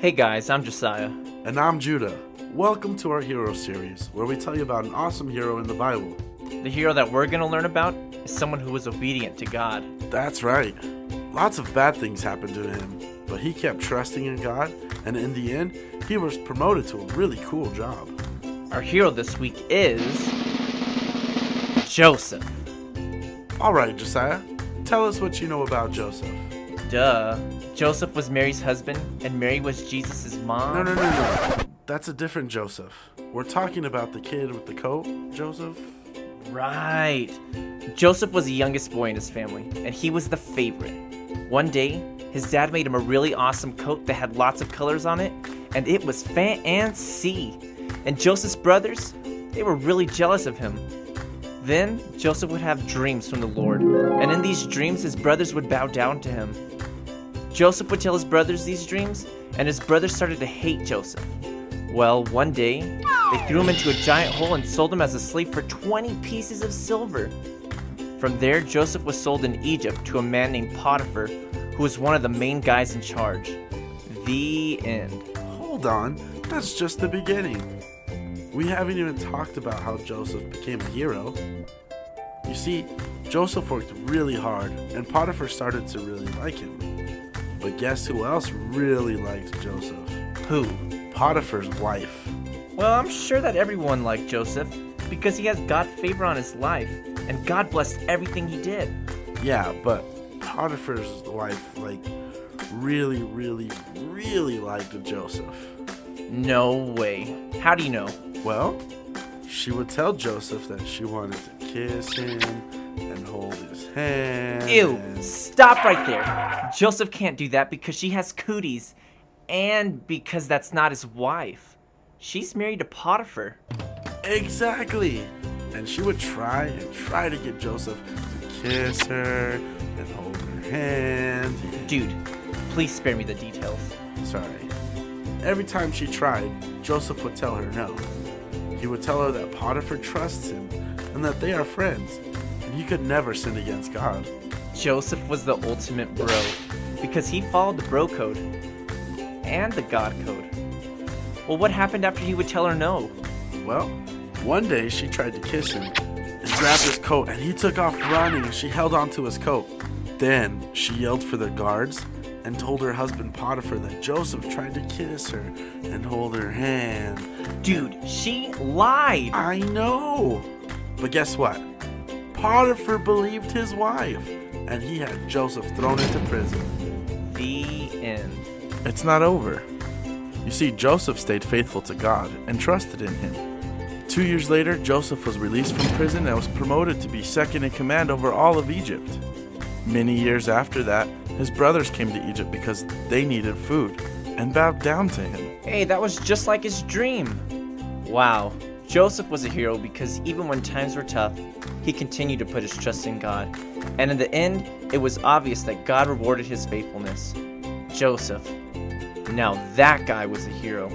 Hey guys, I'm Josiah. And I'm Judah. Welcome to our Hero series, where we tell you about an awesome hero in the Bible. The hero that we're going to learn about is someone who was obedient to God. That's right. Lots of bad things happened to him, but he kept trusting in God, and in the end, he was promoted to a really cool job. Our hero this week is. Joseph. All right, Josiah, tell us what you know about Joseph. Duh. Joseph was Mary's husband, and Mary was Jesus' mom. No, no, no, no. That's a different Joseph. We're talking about the kid with the coat, Joseph. Right. Joseph was the youngest boy in his family, and he was the favorite. One day, his dad made him a really awesome coat that had lots of colors on it, and it was fancy. And Joseph's brothers, they were really jealous of him. Then Joseph would have dreams from the Lord, and in these dreams, his brothers would bow down to him. Joseph would tell his brothers these dreams, and his brothers started to hate Joseph. Well, one day, they threw him into a giant hole and sold him as a slave for 20 pieces of silver. From there, Joseph was sold in Egypt to a man named Potiphar, who was one of the main guys in charge. The end. Hold on, that's just the beginning. We haven't even talked about how Joseph became a hero. You see, Joseph worked really hard, and Potiphar started to really like him. But guess who else really liked Joseph? Who? Potiphar's wife. Well, I'm sure that everyone liked Joseph because he has God's favor on his life, and God blessed everything he did. Yeah, but Potiphar's wife, like, really, really, really liked Joseph. No way. How do you know? Well, she would tell Joseph that she wanted to kiss him and hold his hand. Ew, stop right there. Joseph can't do that because she has cooties, and because that's not his wife. She's married to Potiphar. Exactly. And she would try and try to get Joseph to kiss her and hold her hand. Dude, please spare me the details. Sorry. Every time she tried, Joseph would tell her no. He would tell her that Potiphar trusts him and that they are friends, he could never sin against God. Joseph was the ultimate bro because he followed the bro code and the God code. Well, what happened after he would tell her no? Well, one day she tried to kiss him and grabbed his coat, and he took off running and she held onto his coat. Then she yelled for the guards and told her husband Potiphar that Joseph tried to kiss her and hold her hand. Dude, she lied. I know! But guess what? Potiphar believed his wife, and he had Joseph thrown into prison. The end. It's not over. You see, Joseph stayed faithful to God and trusted in him. Two years later, Joseph was released from prison and was promoted to be second in command over all of Egypt. Many years after that, his brothers came to Egypt because they needed food and bowed down to him. Hey, that was just like his dream. Wow, Joseph was a hero because even when times were tough, he continued to put his trust in God. And in the end, it was obvious that God rewarded his faithfulness. Joseph. Now that guy was a hero.